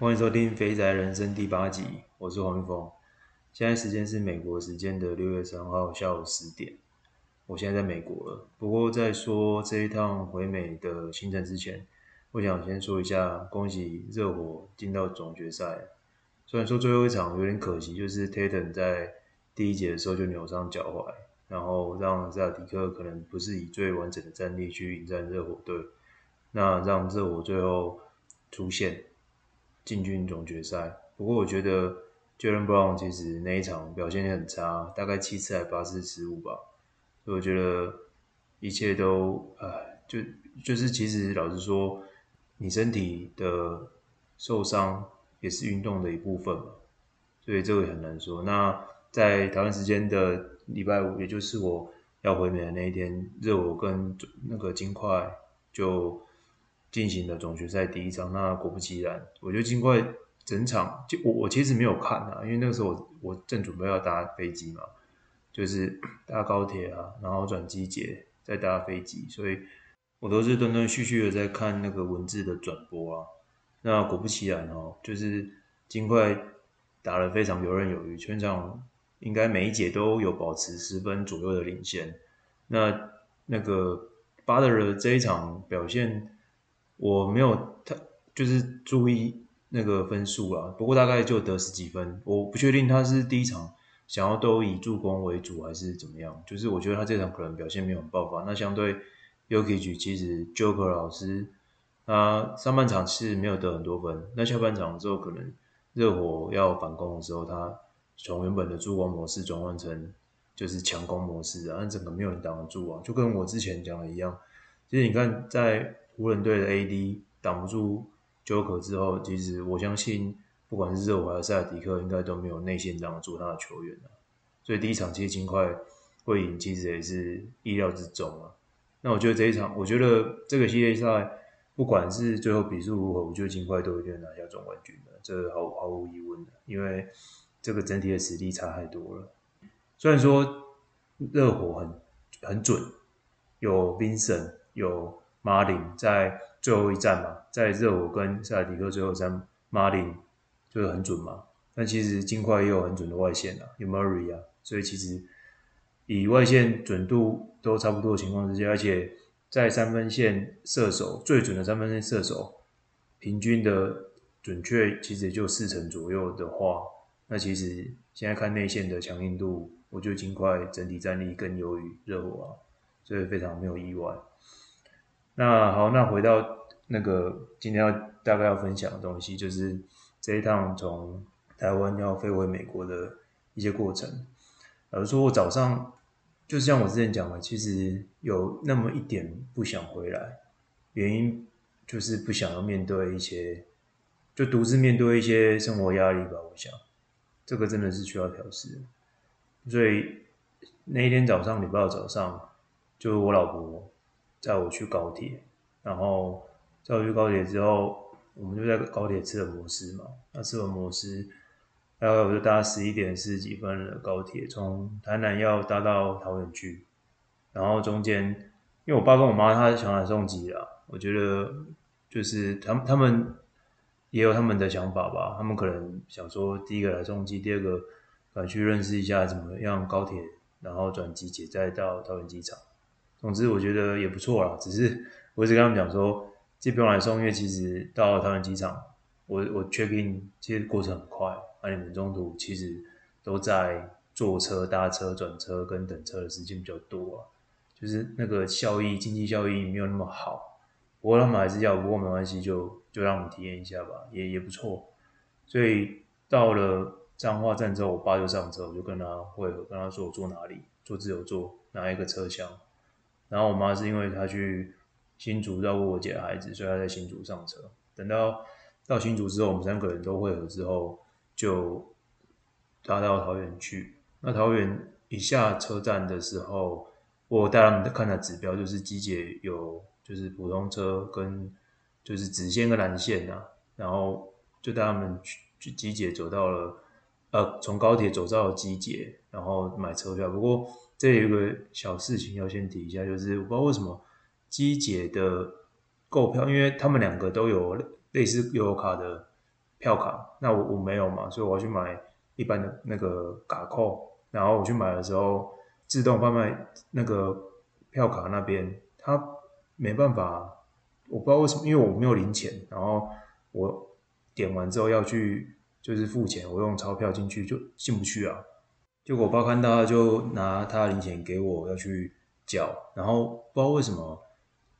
欢迎收听《肥宅人生》第八集，我是黄玉峰。现在时间是美国时间的六月三号下午十点，我现在在美国了。不过在说这一趟回美的行程之前，我想先说一下，恭喜热火进到总决赛。虽然说最后一场有点可惜，就是 Tatum 在第一节的时候就扭伤脚踝，然后让萨迪克可能不是以最完整的战力去迎战热火队，那让热火最后出线进军总决赛。不过我觉得 Jaylen Brown 其实那一场表现也很差，大概七次还八次失误吧，所以我觉得一切都唉，就就是其实老实说。你身体的受伤也是运动的一部分嘛，所以这个也很难说。那在台湾时间的礼拜五，也就是我要回美的那一天，热火跟那个金块就进行了总决赛第一场。那果不其然，我觉得金块整场就我我其实没有看啊，因为那个时候我我正准备要搭飞机嘛，就是搭高铁啊，然后转机捷再搭飞机，所以。我都是断断续续的在看那个文字的转播啊，那果不其然哦，就是金块打得非常游刃有余，全场应该每一节都有保持十分左右的领先。那那个巴特勒这一场表现，我没有太就是注意那个分数啦，不过大概就得十几分，我不确定他是第一场想要都以助攻为主还是怎么样，就是我觉得他这场可能表现没有很爆发，那相对。Yogi 其实 Joker 老师，他上半场是没有得很多分，那下半场之后可能热火要反攻的时候，他从原本的助攻模式转换成就是强攻模式啊，那整个没有人挡得住啊，就跟我之前讲的一样。其实你看，在湖人队的 AD 挡不住 Joker 之后，其实我相信不管是热火还是塞尔提克，应该都没有内线挡得住他的球员啊。所以第一场其实金块会赢，其实也是意料之中啊。那我觉得这一场，我觉得这个系列赛，不管是最后比数如何，我觉得金块都一定拿下总冠军的，这毫毫无疑问的，因为这个整体的实力差太多了。虽然说热火很很准，有 Vincent 有 Martin 在最后一战嘛，在热火跟塞尔提克最后一战马林就是很准嘛。但其实金块也有很准的外线啊，有 Murray 啊，所以其实。以外线准度都差不多的情况之下，而且在三分线射手最准的三分线射手，平均的准确其实也就四成左右的话，那其实现在看内线的强硬度，我觉得金块整体战力更优于热火啊，所以非常没有意外。那好，那回到那个今天要大概要分享的东西，就是这一趟从台湾要飞回美国的一些过程。比如说我早上。就像我之前讲的，其实有那么一点不想回来，原因就是不想要面对一些，就独自面对一些生活压力吧。我想，这个真的是需要调试。所以那一天早上，礼拜六早上，就我老婆载我去高铁，然后载我去高铁之后，我们就在高铁吃了摩斯嘛，那吃完摩斯。然后我就搭十一点四十几分的高铁，从台南要搭到桃园去。然后中间，因为我爸跟我妈他想来送机啦，我觉得就是他们他们也有他们的想法吧。他们可能想说，第一个来送机，第二个来去认识一下怎么样高铁，然后转机捷再到桃园机场。总之我觉得也不错啦。只是我一直跟他们讲说，这不用来送，因为其实到桃园机场，我我 check in 其实过程很快。那你们中途其实都在坐车、搭车、转车跟等车的时间比较多啊，就是那个效益、经济效益没有那么好。不过他们还是要，不过没关系，就就让我们体验一下吧，也也不错。所以到了彰化站之后，我爸就上车，我就跟他会合，跟他说我坐哪里，坐自由座，哪一个车厢。然后我妈是因为她去新竹照顾我姐的孩子，所以她在新竹上车。等到到新竹之后，我们三个人都会合之后。就搭到桃园去。那桃园一下车站的时候，我带他们看的指标就是机捷有，就是普通车跟就是直线跟蓝线啊。然后就带他们去去机捷走到了，呃，从高铁走到了机捷，然后买车票。不过这有个小事情要先提一下，就是我不知道为什么机姐的购票，因为他们两个都有类似悠游卡的。票卡，那我我没有嘛，所以我要去买一般的那个卡扣，然后我去买的时候，自动贩卖那个票卡那边他没办法，我不知道为什么，因为我没有零钱，然后我点完之后要去就是付钱，我用钞票进去就进不去啊。结果我爸看到他就拿他的零钱给我要去缴，然后不知道为什么，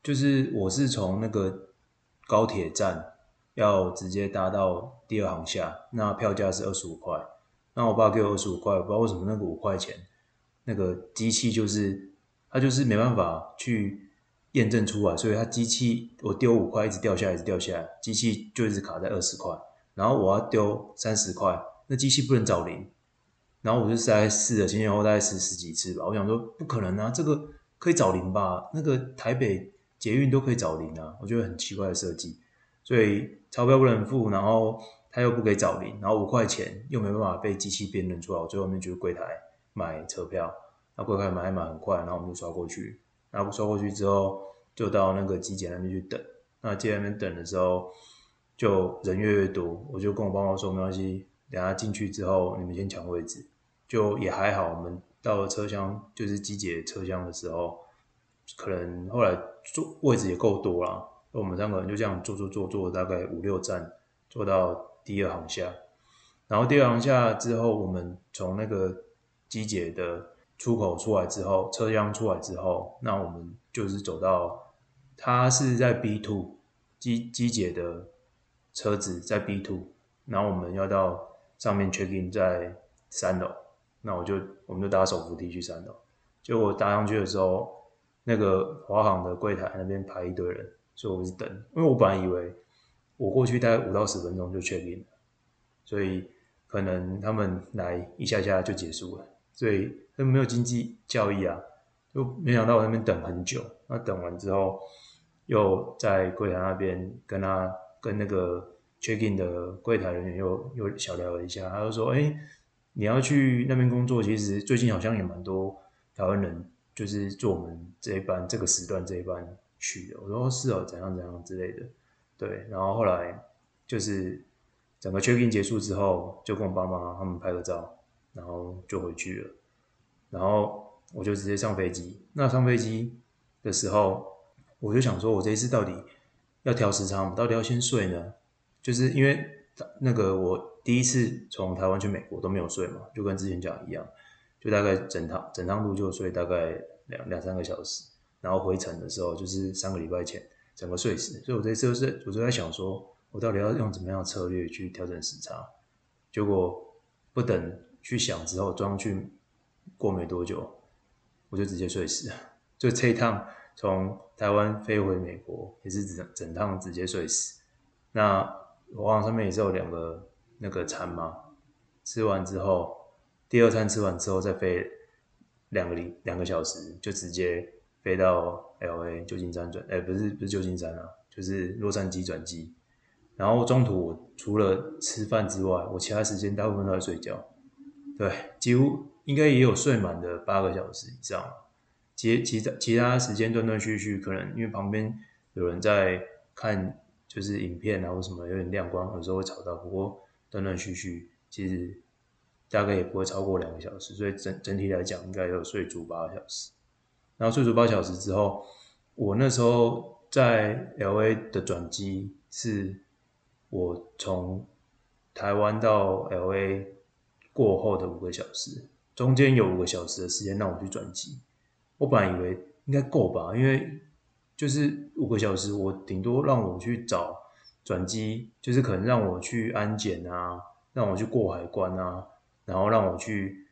就是我是从那个高铁站。要直接搭到第二航厦，那票价是二十五块。那我爸给我二十五块，我不知道为什么那个五块钱，那个机器就是它就是没办法去验证出来，所以它机器我丢五块一直掉下来，一直掉下来，机器就一直卡在二十块。然后我要丢三十块，那机器不能找零。然后我就在试了前前后后大概试十几次吧，我想说不可能啊，这个可以找零吧？那个台北捷运都可以找零啊，我觉得很奇怪的设计。所以钞票不能付，然后他又不给找零，然后五块钱又没办法被机器辨认出来，我最后面就柜台买车票，那柜台买一买很快，然后我们就刷过去，然后刷过去之后就到那个机检那边去等，那机检那边等的时候就人越来越多，我就跟我爸妈说没关系，等下进去之后你们先抢位置，就也还好，我们到了车厢就是机检车厢的时候，可能后来坐位置也够多了。我们三个人就这样坐坐坐坐，大概五六站，坐到第二行下。然后第二行下之后，我们从那个机姐的出口出来之后，车厢出来之后，那我们就是走到，它是在 B two 机机姐的车子在 B two，然后我们要到上面 check in 在三楼，那我就我们就搭手扶梯去三楼。结果搭上去的时候，那个华航的柜台那边排一堆人。所以我是等，因为我本来以为我过去大概五到十分钟就确定了，所以可能他们来一下下就结束了，所以他们没有经济效益啊，就没想到我那边等很久。那等完之后，又在柜台那边跟他跟那个 check in 的柜台人员又又小聊了一下，他就说：“哎，你要去那边工作，其实最近好像也蛮多台湾人，就是坐我们这一班这个时段这一班。”去的，我说是哦，怎样怎样之类的，对，然后后来就是整个 check in 结束之后，就跟我爸妈他们拍个照，然后就回去了，然后我就直接上飞机。那上飞机的时候，我就想说，我这一次到底要调时差吗？到底要先睡呢？就是因为那个我第一次从台湾去美国都没有睡嘛，就跟之前讲一样，就大概整趟整趟路就睡大概两两三个小时。然后回程的时候，就是三个礼拜前整个睡死，所以我这次就是我就在想说，我到底要用怎么样的策略去调整时差？结果不等去想之后，装去过没多久，我就直接睡死。就这一趟从台湾飞回美国，也是整整趟直接睡死。那华航上面也是有两个那个餐嘛，吃完之后，第二餐吃完之后再飞两个里两个小时，就直接。飞到 LA 旧金山转，哎、不是不是旧金山啊，就是洛杉矶转机。然后中途除了吃饭之外，我其他时间大部分都在睡觉。对，几乎应该也有睡满的八个小时以上。其其他其他时间断断续续，可能因为旁边有人在看，就是影片啊或什么，有点亮光，有时候会吵到。不过断断续续，其实大概也不会超过两个小时，所以整整体来讲，应该有睡足八个小时。然后睡足八小时之后，我那时候在 LA 的转机是，我从台湾到 LA 过后的五个小时，中间有五个小时的时间让我去转机。我本来以为应该够吧，因为就是五个小时，我顶多让我去找转机，就是可能让我去安检啊，让我去过海关啊，然后让我去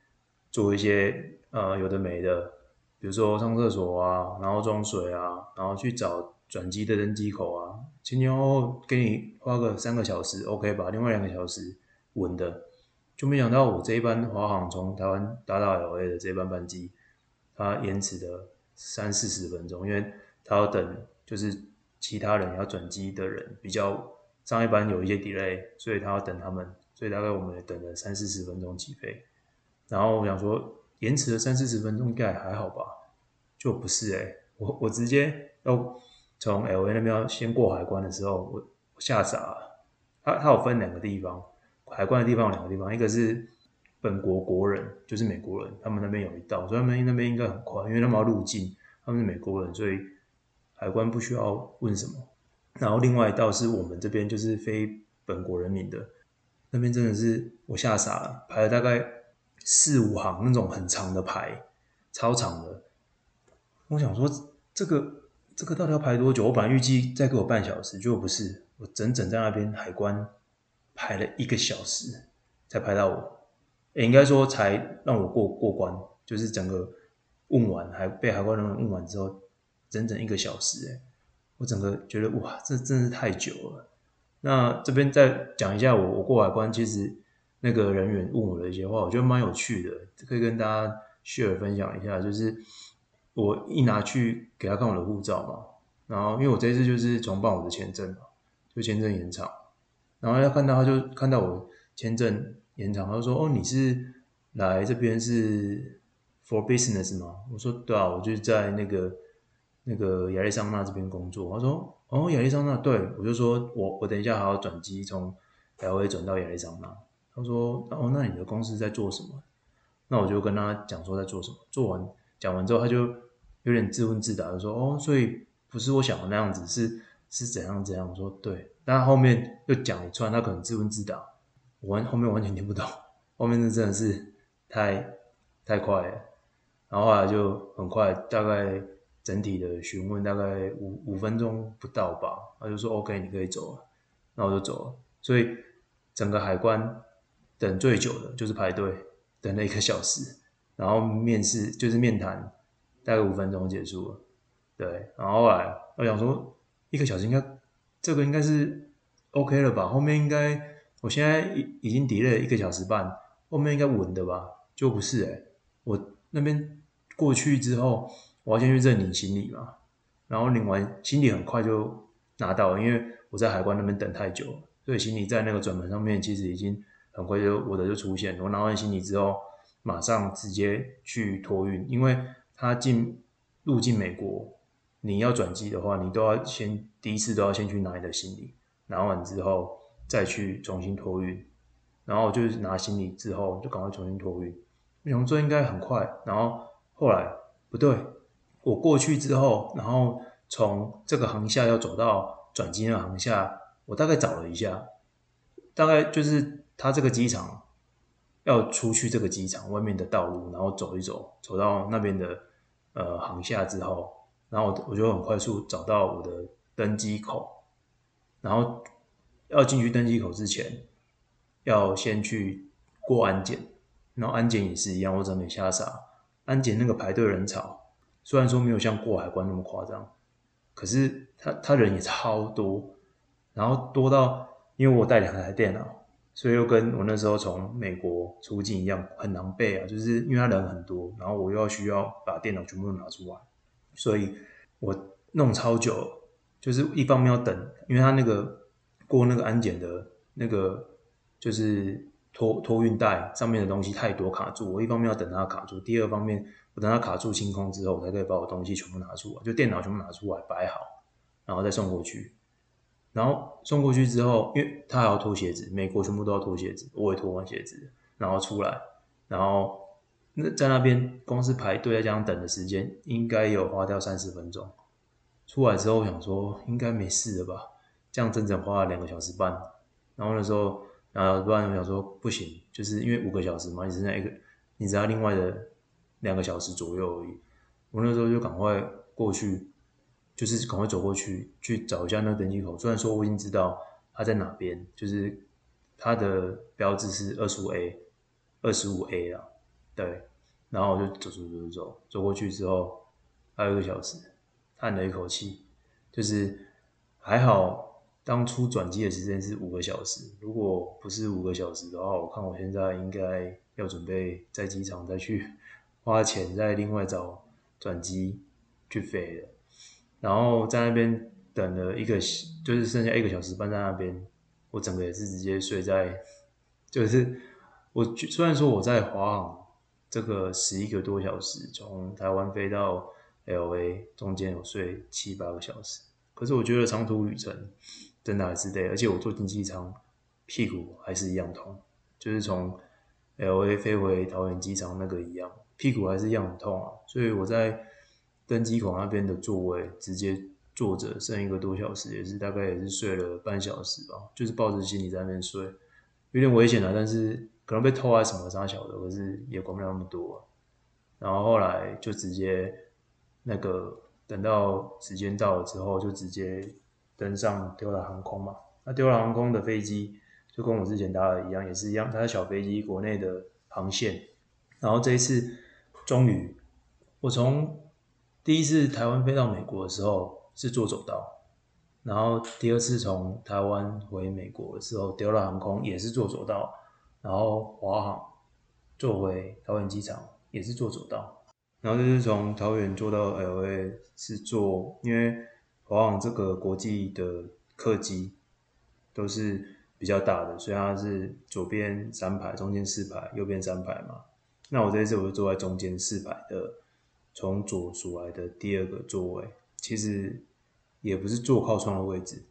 做一些呃有的没的。比如说上厕所啊，然后装水啊，然后去找转机的登机口啊，前前后后给你花个三个小时，OK 吧？另外两个小时稳的，就没想到我这一班华航从台湾搭到 LA 的这一班班机，它延迟了三四十分钟，因为他要等，就是其他人要转机的人比较上一班有一些 delay，所以他要等他们，所以大概我们也等了三四十分钟起飞，然后我想说。延迟了三四十分钟，应该还好吧？就不是诶、我我直接要从 LA 那边要先过海关的时候，我我吓傻了。它它有分两个地方，海关的地方有两个地方，一个是本国国人，就是美国人，他们那边有一道，所以他们那边应该很快，因为他们要入境，他们是美国人，所以海关不需要问什么。然后另外一道是我们这边就是非本国人民的，那边真的是我吓傻了，排了大概四五行那种很长的排，超长的。我想说这个这个到底要排多久？我本来预计再给我半小时，结果不是，我整整在那边海关排了一个小时才排到我，也应该说才让我过过关，就是整个问完还被海关人员问完之后，整整一个小时诶我整个觉得哇，这真是太久了。那这边再讲一下我我过海关，其实那个人员问我的一些话，我觉得蛮有趣的，可以跟大家 share 分享一下。就是我一拿去给他看我的护照嘛，然后因为我这次就是重办我的签证嘛，就签证延长，然后要看到他就看到我签证延长，他就说：“哦，你是来这边是 for business 吗？”我说：“对啊，我就在那个。”那个亚利桑那这边工作，他说：“哦，亚利桑那，对。”我就说：“我我等一下还要转机从 LA 转到亚利桑那。”他说：“哦，那你的公司在做什么？”那我就跟他讲说在做什么。做完讲完之后，他就有点自问自答，就说：“哦，所以不是我想的那样子，是是怎样怎样。”我说：“对。”但后面又讲一串，他可能自问自答，我完后面完全听不懂。后面那真的是太太快了，然后后来就很快，大概。整体的询问大概五五分钟不到吧，他就说 OK，你可以走了，那我就走了。所以整个海关等最久的就是排队，等了一个小时，然后面试就是面谈，大概五分钟结束了。对，然后后来我想说一个小时应该这个应该是 OK 了吧？后面应该我现在已已经 delay 了一个小时半，后面应该稳的吧？就不是诶、我那边过去之后。我要先去认领行李嘛，然后领完行李很快就拿到了，因为我在海关那边等太久了，所以行李在那个转盘上面其实已经很快就我的就出现了。我拿完行李之后，马上直接去托运，因为他进入境美国，你要转机的话，你都要先第一次都要先去拿你的行李，拿完之后再去重新托运，然后就是拿行李之后就赶快重新托运。我想说应该很快，然后后来不对。我过去之后，然后从这个航厦要走到转机的航厦，我大概找了一下，大概就是他这个机场要出去这个机场外面的道路，然后走一走，走到那边的呃航厦之后，然后我就很快速找到我的登机口，然后要进去登机口之前，要先去过安检，然后安检也是一样，我真没瞎傻，安检那个排队人潮。虽然说没有像过海关那么夸张，可是他他人也超多，然后多到因为我带两台电脑，所以又跟我那时候从美国出境一样很狼狈啊，就是因为他人很多，然后我又要需要把电脑全部都拿出来，所以我弄超久，就是一方面要等，因为他那个过那个安检的那个就是托托运带上面的东西太多卡住，我一方面要等它卡住，第二方面。我等它卡住清空之后，我才可以把我东西全部拿出来，就电脑全部拿出来摆好，然后再送过去。然后送过去之后，因为他还要脱鞋子，美国全部都要脱鞋子，我也脱完鞋子，然后出来，然后那在那边光是排队再加上等的时间，应该有花掉三十分钟。出来之后我想说应该没事了吧，这样整整花了两个小时半。然后那时候，然后不然我想说不行，就是因为五个小时嘛，你只剩一个，你知道另外的。两个小时左右而已，我那时候就赶快过去，就是赶快走过去去找一下那个登机口。虽然说我已经知道它在哪边，就是它的标志是二十五 A，二十五 A 啊，对。然后我就走走走走走，走过去之后还有一个小时，叹了一口气，就是还好当初转机的时间是五个小时，如果不是五个小时的话，我看我现在应该要准备在机场再去。花钱再另外找转机去飞的，然后在那边等了一个，就是剩下一个小时半在那边，我整个也是直接睡在，就是我虽然说我在华航这个十一个多小时从台湾飞到 LA 中间有睡七八个小时，可是我觉得长途旅程真的还是累，而且我坐经济舱屁股还是一样痛，就是从 LA 飞回桃园机场那个一样，屁股还是一样很痛啊。所以我在登机口那边的座位直接坐着，剩一个多小时，也是大概也是睡了半小时吧，就是抱着行李在那边睡，有点危险啊，但是可能被偷啊什么啥小的，可是也管不了那么多啊。然后后来就直接那个等到时间到了之后，就直接登上丢了航空嘛。那丢了航空的飞机就跟我之前搭的一样，也是一样，它是小飞机，国内的航线。然后这一次终于，我从第一次台湾飞到美国的时候是坐走道，然后第二次从台湾回美国的时候丢了航空也是坐走道，然后华航坐回桃园机场也是坐走道，然后就是从桃园坐到 LA 是坐，因为华航这个国际的客机都是比较大的，所以它是左边三排，中间四排，右边三排嘛。那我这一次我就坐在中间四排的。从左数来的第二个座位，其实也不是坐靠窗的位置。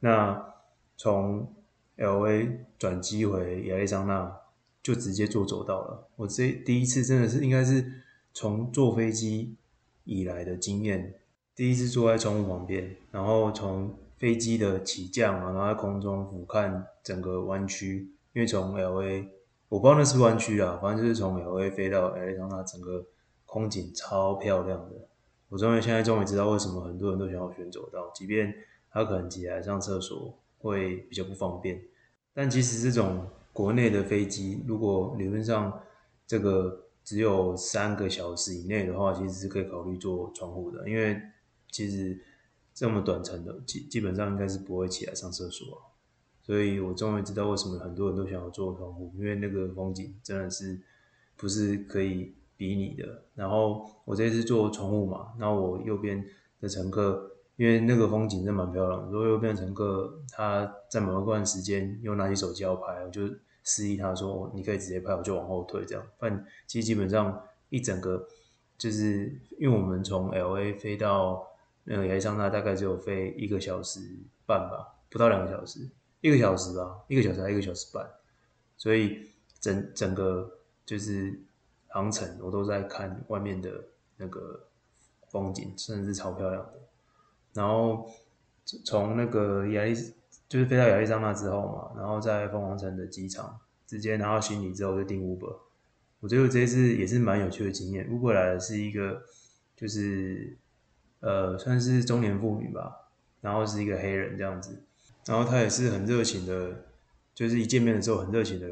那从 LA 转机回亚利桑那，就直接坐走道了。我这第一次真的是应该是从坐飞机以来的经验，第一次坐在窗户旁边，然后从飞机的起降啊，然后在空中俯瞰整个湾区。因为从 LA，我不知道那是湾区啊，反正就是从 LA 飞到亚利桑那，整个。空景超漂亮的，我终于现在终于知道为什么很多人都想要选走道，即便他可能起来上厕所会比较不方便，但其实这种国内的飞机，如果理论上这个只有三个小时以内的话，其实是可以考虑坐窗户的，因为其实这么短程的基基本上应该是不会起来上厕所，所以我终于知道为什么很多人都想要坐窗户，因为那个风景真的是不是可以。比拟的，然后我这次坐窗户嘛，那我右边的乘客，因为那个风景真蛮漂亮的，如果右边的乘客他在某一段时间又拿起手机要拍，我就示意他说，你可以直接拍，我就往后退这样。但其实基本上一整个就是因为我们从 LA 飞到那个亚利桑那大概只有飞一个小时半吧，不到两个小时，一个小时吧，一个小时还一个小时半，所以整整个就是。航程我都在看外面的那个风景，真的是超漂亮的。然后从那个亚利，就是飞到亚利桑那之后嘛，然后在凤凰城的机场直接拿到行李之后就订 Uber。我觉得这次也是蛮有趣的经验。Uber 来的是一个就是呃算是中年妇女吧，然后是一个黑人这样子，然后他也是很热情的，就是一见面的时候很热情的。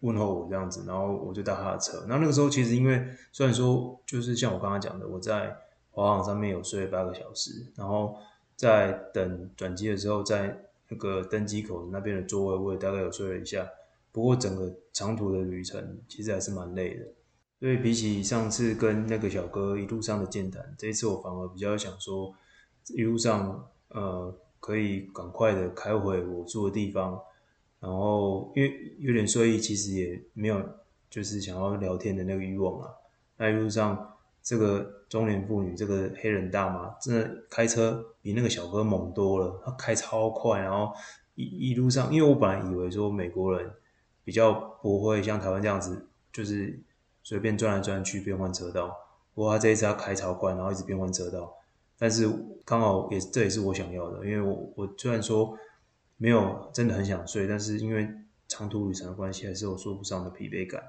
问候我这样子，然后我就搭他的车。然后那个时候其实因为虽然说就是像我刚刚讲的，我在华航上面有睡八个小时，然后在等转机的时候，在那个登机口那边的座位我也大概有睡了一下。不过整个长途的旅程其实还是蛮累的。所以比起上次跟那个小哥一路上的健谈，这一次我反而比较想说一路上呃可以赶快的开回我住的地方。然后，因为有点睡意，其实也没有，就是想要聊天的那个欲望啊。那一路上，这个中年妇女，这个黑人大妈，真的开车比那个小哥猛多了。他开超快，然后一一路上，因为我本来以为说美国人比较不会像台湾这样子，就是随便转来转去变换车道。不过他这一次他开超快，然后一直变换车道。但是刚好也这也是我想要的，因为我我虽然说。没有真的很想睡，但是因为长途旅程的关系，还是有说不上的疲惫感，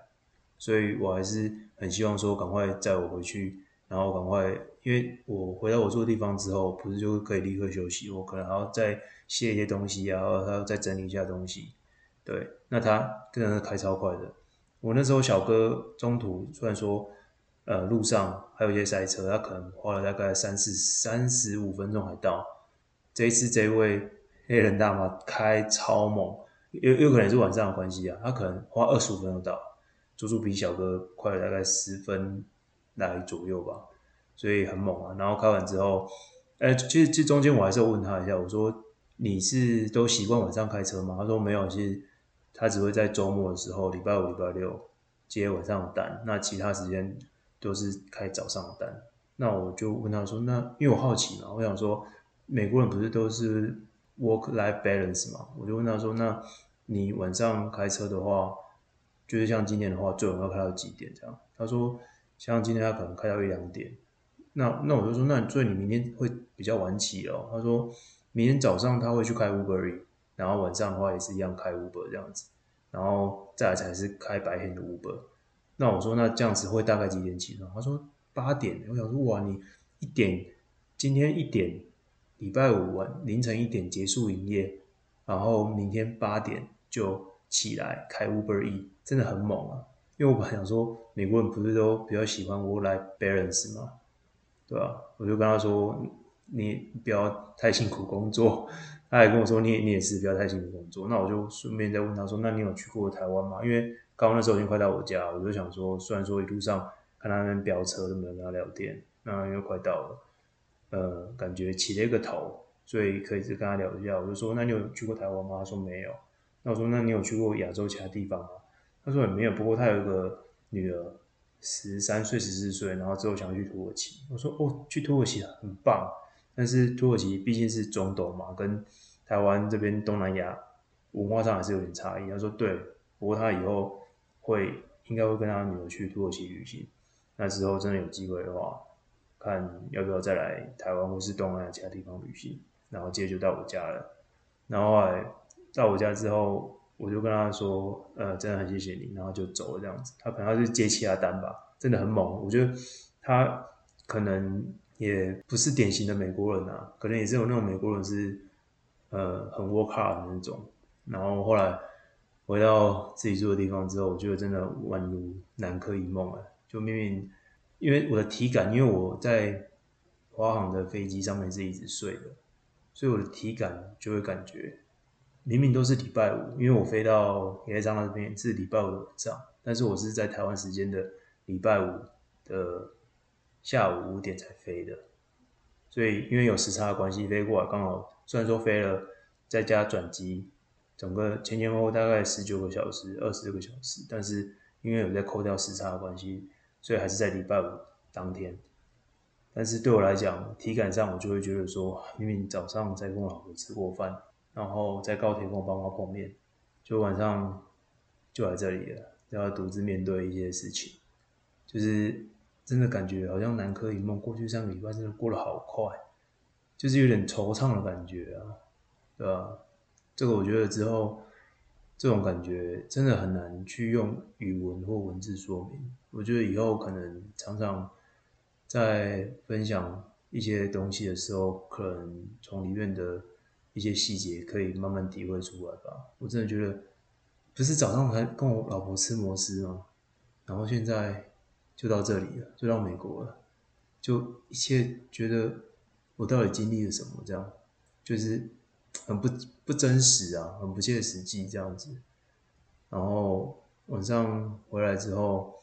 所以我还是很希望说赶快载我回去，然后赶快，因为我回到我住的地方之后，不是就可以立刻休息，我可能还要再卸一些东西啊，然后还要再整理一下东西。对，那他真的是开超快的。我那时候小哥中途虽然说，呃，路上还有一些塞车，他可能花了大概三四三十五分钟才到。这一次这位。黑人大妈开超猛，有有可能是晚上的关系啊，他可能花二十五分钟到，足足比小哥快了大概十分来左右吧，所以很猛啊。然后开完之后，哎、欸，其实这中间我还是要问他一下，我说你是都习惯晚上开车吗？他说没有，其实他只会在周末的时候，礼拜五、礼拜六接晚上的单，那其他时间都是开早上的单。那我就问他说，那因为我好奇嘛，我想说美国人不是都是。work life balance 嘛，我就问他说：“那你晚上开车的话，就是像今天的话，最晚要开到几点这样？他说，像今天他可能开到一两点。那那我就说，那所以你明天会比较晚起哦。他说明天早上他会去开 Uber，然后晚上的话也是一样开 Uber 这样子，然后再来才是开白天的 Uber。那我说那这样子会大概几点起床？他说八点。我想说哇，你一点今天一点，礼拜五晚凌晨一点结束营业，然后明天八点就起来开 Uber E，真的很猛啊！因为我本来想说美国人不是都比较喜欢 work-life balance 吗？对吧？我就跟他说，你不要太辛苦工作。他还跟我说，你你也是不要太辛苦工作。那我就顺便再问他说，那你有去过台湾吗？因为刚刚那时候已经快到我家，我就想说，虽然说一路上看他那边飙车都没有跟他聊天，那因为快到了，呃，感觉起了一个头，所以可以再跟他聊一下。我就说，那你有去过台湾吗？他说没有。那我说，那你有去过亚洲其他地方吗？他说也没有。不过他有一个女儿。十三岁、十四岁，然后之后想去土耳其。我说哦，去土耳其很棒，但是土耳其毕竟是中东嘛，跟台湾这边东南亚文化上还是有点差异。他说对，不过他以后会应该会跟他女儿去土耳其旅行。那之后真的有机会的话，看要不要再来台湾或是东南亚其他地方旅行。然后接着就到我家了。然后后来到我家之后。我就跟他说，呃，真的很谢谢你，然后就走了这样子。他可能他是接其他单吧，真的很猛。我觉得他可能也不是典型的美国人啊，可能也是有那种美国人是呃很 work hard 的那种。然后后来回到自己住的地方之后，我觉得真的宛如南柯一梦啊。就明明因为我的体感，因为我在华航的飞机上面是一直睡的，所以我的体感就会感觉。明明都是礼拜五，因为我飞到耶路撒冷那边是礼拜五的晚上，但是我是在台湾时间的礼拜五的下午五点才飞的，所以因为有时差的关系，飞过来刚好虽然说飞了，再加转机，整个前前后后大概十九个小时、二十个小时，但是因为有在扣掉时差的关系，所以还是在礼拜五当天。但是对我来讲，体感上我就会觉得说，明明早上才跟我老婆吃过饭。然后在高铁跟我爸妈碰面，就晚上就来这里了，要独自面对一些事情，就是真的感觉好像南柯一梦。过去三个礼拜真的过得好快，就是有点惆怅的感觉啊，对吧？这个我觉得之后这种感觉真的很难去用语文或文字说明。我觉得以后可能常常在分享一些东西的时候，可能从里面的。一些细节可以慢慢体会出来吧。我真的觉得，不是早上还跟我老婆吃摩斯吗？然后现在就到这里了，就到美国了，就一切觉得我到底经历了什么？这样就是很不不真实啊，很不切实际这样子。然后晚上回来之后，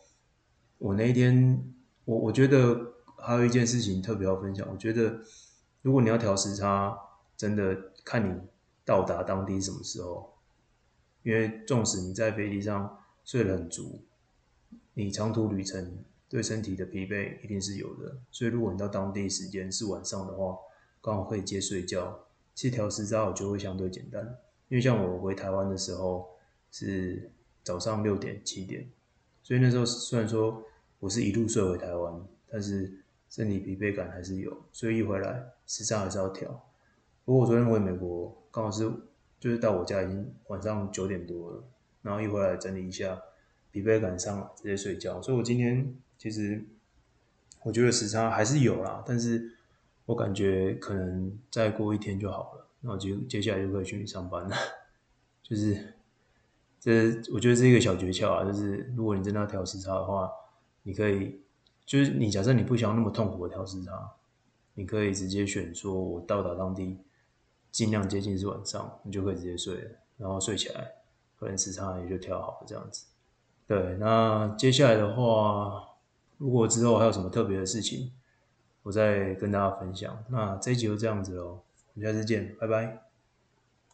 我那一天，我我觉得还有一件事情特别要分享。我觉得如果你要调时差，真的。看你到达当地什么时候，因为纵使你在飞机上睡得很足，你长途旅程对身体的疲惫一定是有的。所以如果你到当地时间是晚上的话，刚好可以接睡觉，其实调时差我就会相对简单。因为像我回台湾的时候是早上六点七点，所以那时候虽然说我是一路睡回台湾，但是身体疲惫感还是有，所以一回来时差还是要调。不过我昨天回美国，刚好是就是到我家已经晚上九点多了，然后一回来整理一下，疲惫感上直接睡觉。所以我今天其实我觉得时差还是有啦，但是我感觉可能再过一天就好了，然后接接下来就可以去上班了。就是这我觉得是一个小诀窍啊，就是如果你真的要调时差的话，你可以就是你假设你不想那么痛苦的调时差，你可以直接选说我到达当地。尽量接近是晚上，你就可以直接睡了，然后睡起来，可能时差也就调好了这样子。对，那接下来的话，如果之后还有什么特别的事情，我再跟大家分享。那这一集就这样子喽，我们下次见，拜拜。